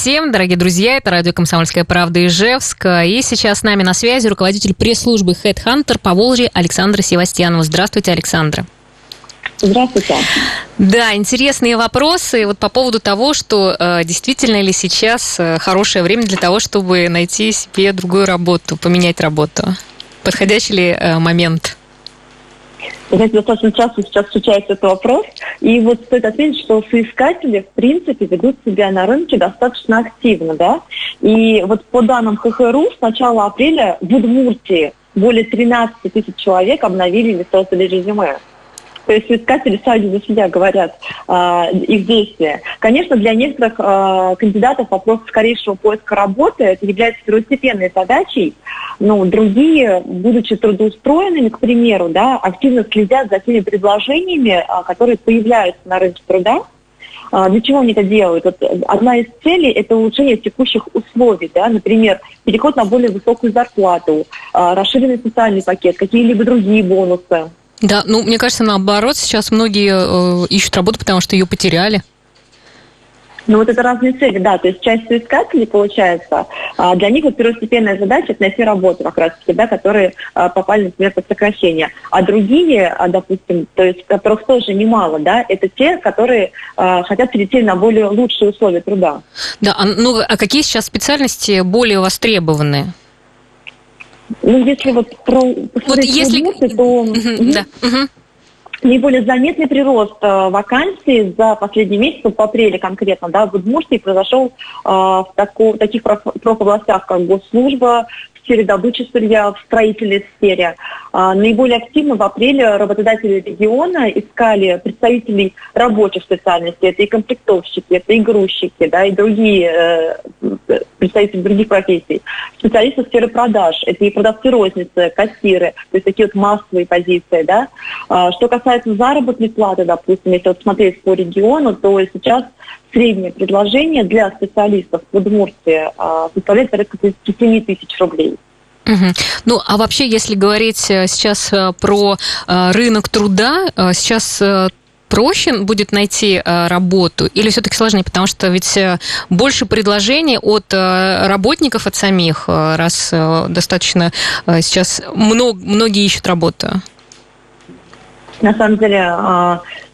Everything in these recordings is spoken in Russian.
всем, дорогие друзья. Это радио «Комсомольская правда» Ижевск. И сейчас с нами на связи руководитель пресс-службы HeadHunter по Волжье Александра Севастьянова. Здравствуйте, Александра. Здравствуйте. Да, интересные вопросы вот по поводу того, что э, действительно ли сейчас э, хорошее время для того, чтобы найти себе другую работу, поменять работу. Подходящий ли э, момент? Знаете, достаточно часто сейчас встречается этот вопрос. И вот стоит отметить, что соискатели, в принципе, ведут себя на рынке достаточно активно, да. И вот по данным ХХРУ с начала апреля в Удмуртии более 13 тысяч человек обновили или создали резюме. То есть искатели сами за себя говорят э, их действия. Конечно, для некоторых э, кандидатов вопрос скорейшего поиска работы это является первостепенной задачей, но другие, будучи трудоустроенными, к примеру, да, активно следят за теми предложениями, э, которые появляются на рынке труда, для чего они это делают? Вот одна из целей – это улучшение текущих условий. Да? Например, переход на более высокую зарплату, расширенный социальный пакет, какие-либо другие бонусы. Да, ну, мне кажется, наоборот, сейчас многие э, ищут работу, потому что ее потеряли. Ну, вот это разные цели, да. То есть часть соискателей, получается, а, для них вот первостепенная задача – это найти работу как раз-таки, да, которые а, попали, например, под сокращение. А другие, а, допустим, то есть которых тоже немало, да, это те, которые хотят перейти на более лучшие условия труда. Да, ну, а какие сейчас специальности более востребованные? Ну, если вот про вот если... Предметы, то... Угу, да. Угу. Наиболее заметный прирост э, вакансий за последний месяц, по апреле конкретно, да, в Удмуртии произошел э, в, таку, таких профобластях, как госслужба, в сфере добычи сырья, в строительной сфере. А, наиболее активно в апреле работодатели региона искали представителей рабочих специальностей. Это и комплектовщики, это и грузчики, да, и другие э, представители других профессий. Специалисты сферы продаж, это и продавцы розницы, кассиры, то есть такие вот массовые позиции. Да. А, что касается заработной платы, допустим, если вот смотреть по региону, то сейчас среднее предложение для специалистов в Удмуртии а, составляет порядка 37 тысяч рублей. Угу. Ну, а вообще, если говорить э, сейчас э, про э, рынок труда, сейчас проще будет найти работу или все-таки сложнее, потому что ведь больше предложений от работников, от самих, раз достаточно сейчас много, многие ищут работу? На самом деле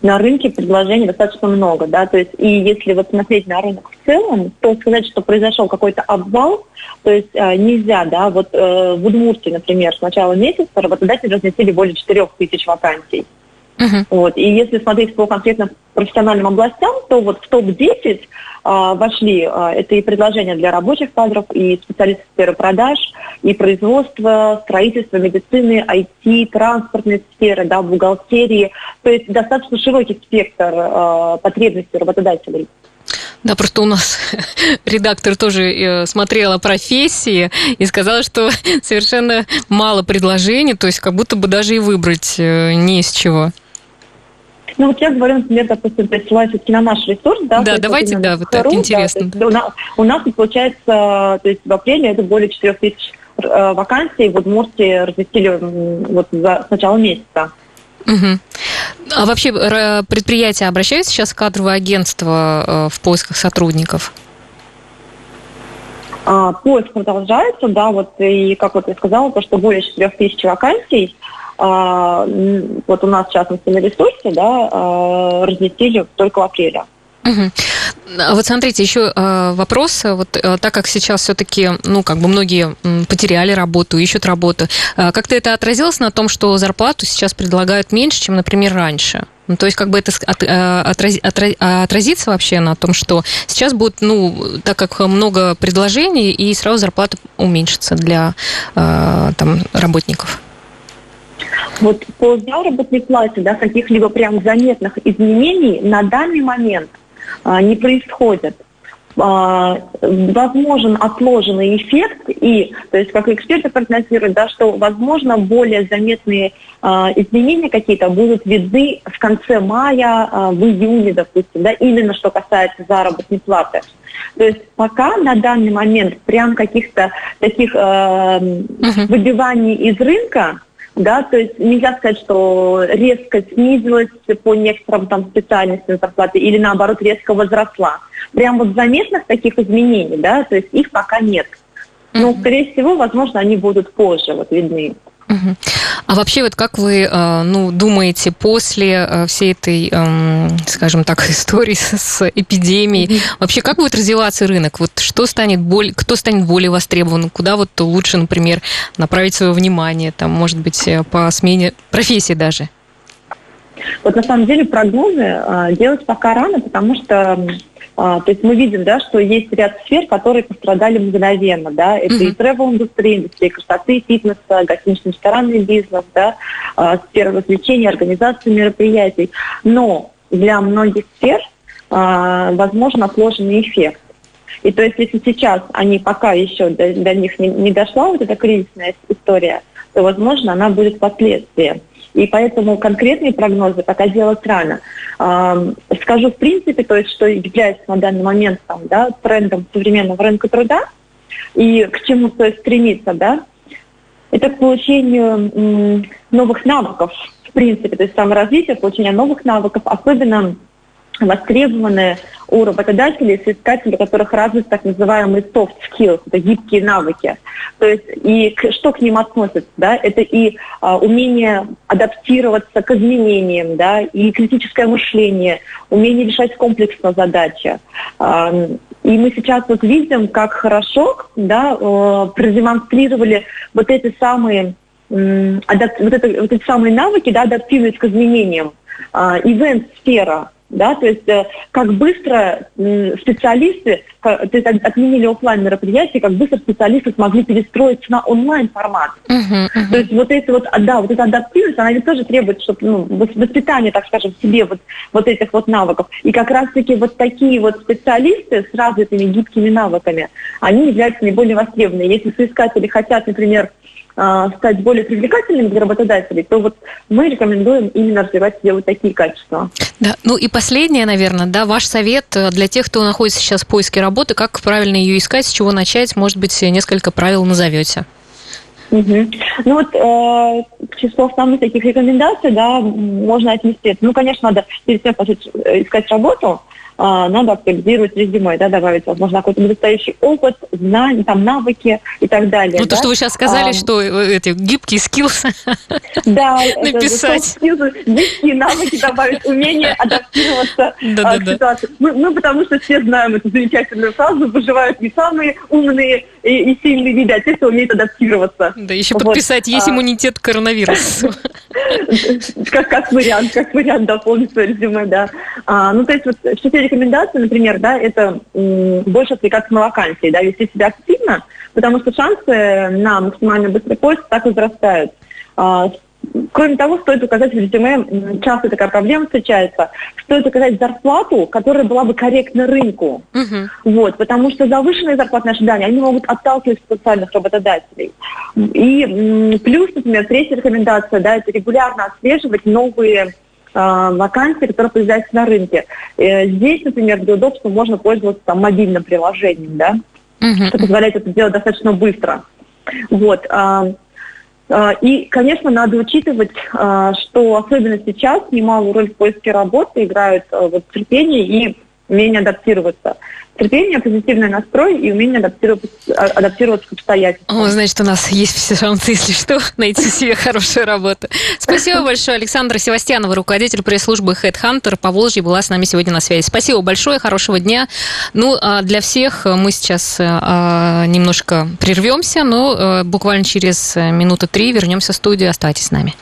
на рынке предложений достаточно много, да, то есть и если вот смотреть на рынок в целом, то сказать, что произошел какой-то обвал, то есть нельзя, да, вот э, в Удмуртии, например, с начала месяца работодатели разместили более 4 тысяч вакансий. Uh-huh. Вот. И если смотреть по конкретным профессиональным областям, то вот в топ-10 а, вошли а, это и предложения для рабочих кадров, и специалистов сферы продаж, и производства, строительства, медицины, IT, транспортной сферы, да, бухгалтерии. То есть достаточно широкий спектр а, потребностей работодателей. Да, просто у нас редактор тоже э, смотрела профессии и сказала, что совершенно мало предложений, то есть как будто бы даже и выбрать э, не из чего. Ну вот я говорю, например, допустим, ссылаюсь все-таки на наш ресурс, да. Да, давайте, да, вот так интересно. Да, у, нас, у нас получается, то есть в апреле это более 4 тысяч э, вакансий в Удмуртии разместили вот за, с начала месяца. Угу. А вообще предприятия обращаются сейчас в кадровое агентство э, в поисках сотрудников? А, поиск продолжается, да, вот и как вот я сказала, то, что более 4 тысяч вакансий, а, вот у нас, в частности, на ресурсе, да, а, разместили только в апреле. Угу. Вот смотрите, еще э, вопрос. Вот э, так как сейчас все-таки, ну, как бы многие потеряли работу, ищут работу, как-то это отразилось на том, что зарплату сейчас предлагают меньше, чем, например, раньше? Ну, то есть, как бы это отрази, отразится вообще на том, что сейчас будет, ну, так как много предложений, и сразу зарплата уменьшится для там, работников? Вот по заработной плате, да, каких-либо прям заметных изменений на данный момент – а, не происходят. А, возможен отложенный эффект, и, то есть, как эксперты прогнозируют, да, что, возможно, более заметные а, изменения какие-то будут видны в конце мая, в июне, допустим, да, именно что касается заработной платы. То есть пока на данный момент прям каких-то таких э, uh-huh. выбиваний из рынка да, то есть нельзя сказать, что резко снизилась по некоторым там специальностям зарплаты или наоборот резко возросла. Прям вот заметных таких изменений, да, то есть их пока нет. Но, скорее всего, возможно, они будут позже вот видны. А вообще, вот как вы э, ну, думаете, после э, всей этой, эм, скажем так, истории с эпидемией, вообще как будет развиваться рынок? Вот что станет более, кто станет более востребован? Куда вот лучше, например, направить свое внимание, там, может быть, э, по смене профессии даже? Вот на самом деле прогнозы делать пока рано, потому что а, то есть мы видим, да, что есть ряд сфер, которые пострадали мгновенно. Да? Это uh-huh. и travel-индустрия, индустрия красоты, фитнеса, гостиничный ресторанный бизнес, да, а, сфера развлечений, организации мероприятий. Но для многих сфер а, возможен отложенный эффект. И то есть если сейчас они пока еще до, до них не, не дошла вот эта кризисная история, то, возможно, она будет впоследствии. И поэтому конкретные прогнозы пока делать рано. Скажу в принципе, то есть, что является на данный момент там, да, трендом современного рынка труда и к чему стоит стремиться, да, это к получению новых навыков, в принципе, то есть саморазвитие, получение новых навыков, особенно востребованные у работодателей и соискателей, у которых развит так называемые soft skills, это гибкие навыки. То есть и к, что к ним относится, да, это и а, умение адаптироваться к изменениям, да, и критическое мышление, умение решать комплексно задачи. А, и мы сейчас вот видим, как хорошо, да, э, продемонстрировали вот эти самые адап- вот, это, вот эти самые навыки, да, адаптивность к изменениям. А, ивент-сфера, да, то есть э, как быстро специалисты, то есть отменили офлайн мероприятия, как быстро специалисты смогли перестроиться на онлайн формат. Uh-huh, uh-huh. То есть вот это вот, да, вот эта адаптивность, она ведь тоже требует, чтобы ну, воспитание, так скажем, в себе вот, вот этих вот навыков. И как раз-таки вот такие вот специалисты с развитыми гибкими навыками, они являются наиболее востребованными. Если соискатели хотят, например, а, стать более привлекательными для работодателей, то вот мы рекомендуем именно развивать себе вот такие качества. Да, ну и последнее, наверное, да, ваш совет э, для тех, кто находится сейчас в поиске работы, как правильно ее искать, с чего начать, может быть, несколько правил назовете. Угу. Ну вот э, к числу основных таких рекомендаций, да, можно отнести. Ну, конечно, надо перед тем, как искать работу, а, надо актуализировать резюме, да, добавить, возможно, какой-то недостающий опыт, знания, там, навыки и так далее. Ну, да? то, что вы сейчас сказали, а, что э, эти гибкие скиллсы да, написать. Да, гибкие навыки добавить, умение адаптироваться а, к ситуации. Мы, потому что все знаем эту замечательную фразу, выживают не самые умные и, сильные люди, а те, кто умеет адаптироваться. Да, еще подписать, есть а. иммунитет к коронавирусу. Как, вариант, как вариант дополнить свое резюме, да. Ну, то есть вот в рекомендация, например, да, это м, больше отвлекаться на вакансии, да, вести себя активно, потому что шансы на максимально быстрый поиск так и возрастают. А, Кроме того, стоит указать в резюме, часто такая проблема встречается, стоит указать зарплату, которая была бы корректна рынку. Uh-huh. Вот, потому что завышенные зарплатные ожидания, они могут отталкивать социальных работодателей. И плюс, например, третья рекомендация, да, это регулярно отслеживать новые вакансии, которые появляются на рынке. Э, здесь, например, для удобства можно пользоваться там, мобильным приложением, да, uh-huh. что позволяет это делать достаточно быстро. Вот. А, и, конечно, надо учитывать, что особенно сейчас немалую роль в поиске работы играют вот, терпение и умение адаптироваться терпение, позитивный настрой и умение адаптироваться, адаптироваться к обстоятельствам. О, значит, у нас есть все шансы, если что, найти себе хорошую работу. Спасибо большое. Александра Севастьянова, руководитель пресс-службы Headhunter по Волжье, была с нами сегодня на связи. Спасибо большое, хорошего дня. Ну, а для всех мы сейчас а, немножко прервемся, но а, буквально через минуты три вернемся в студию. Оставайтесь с нами.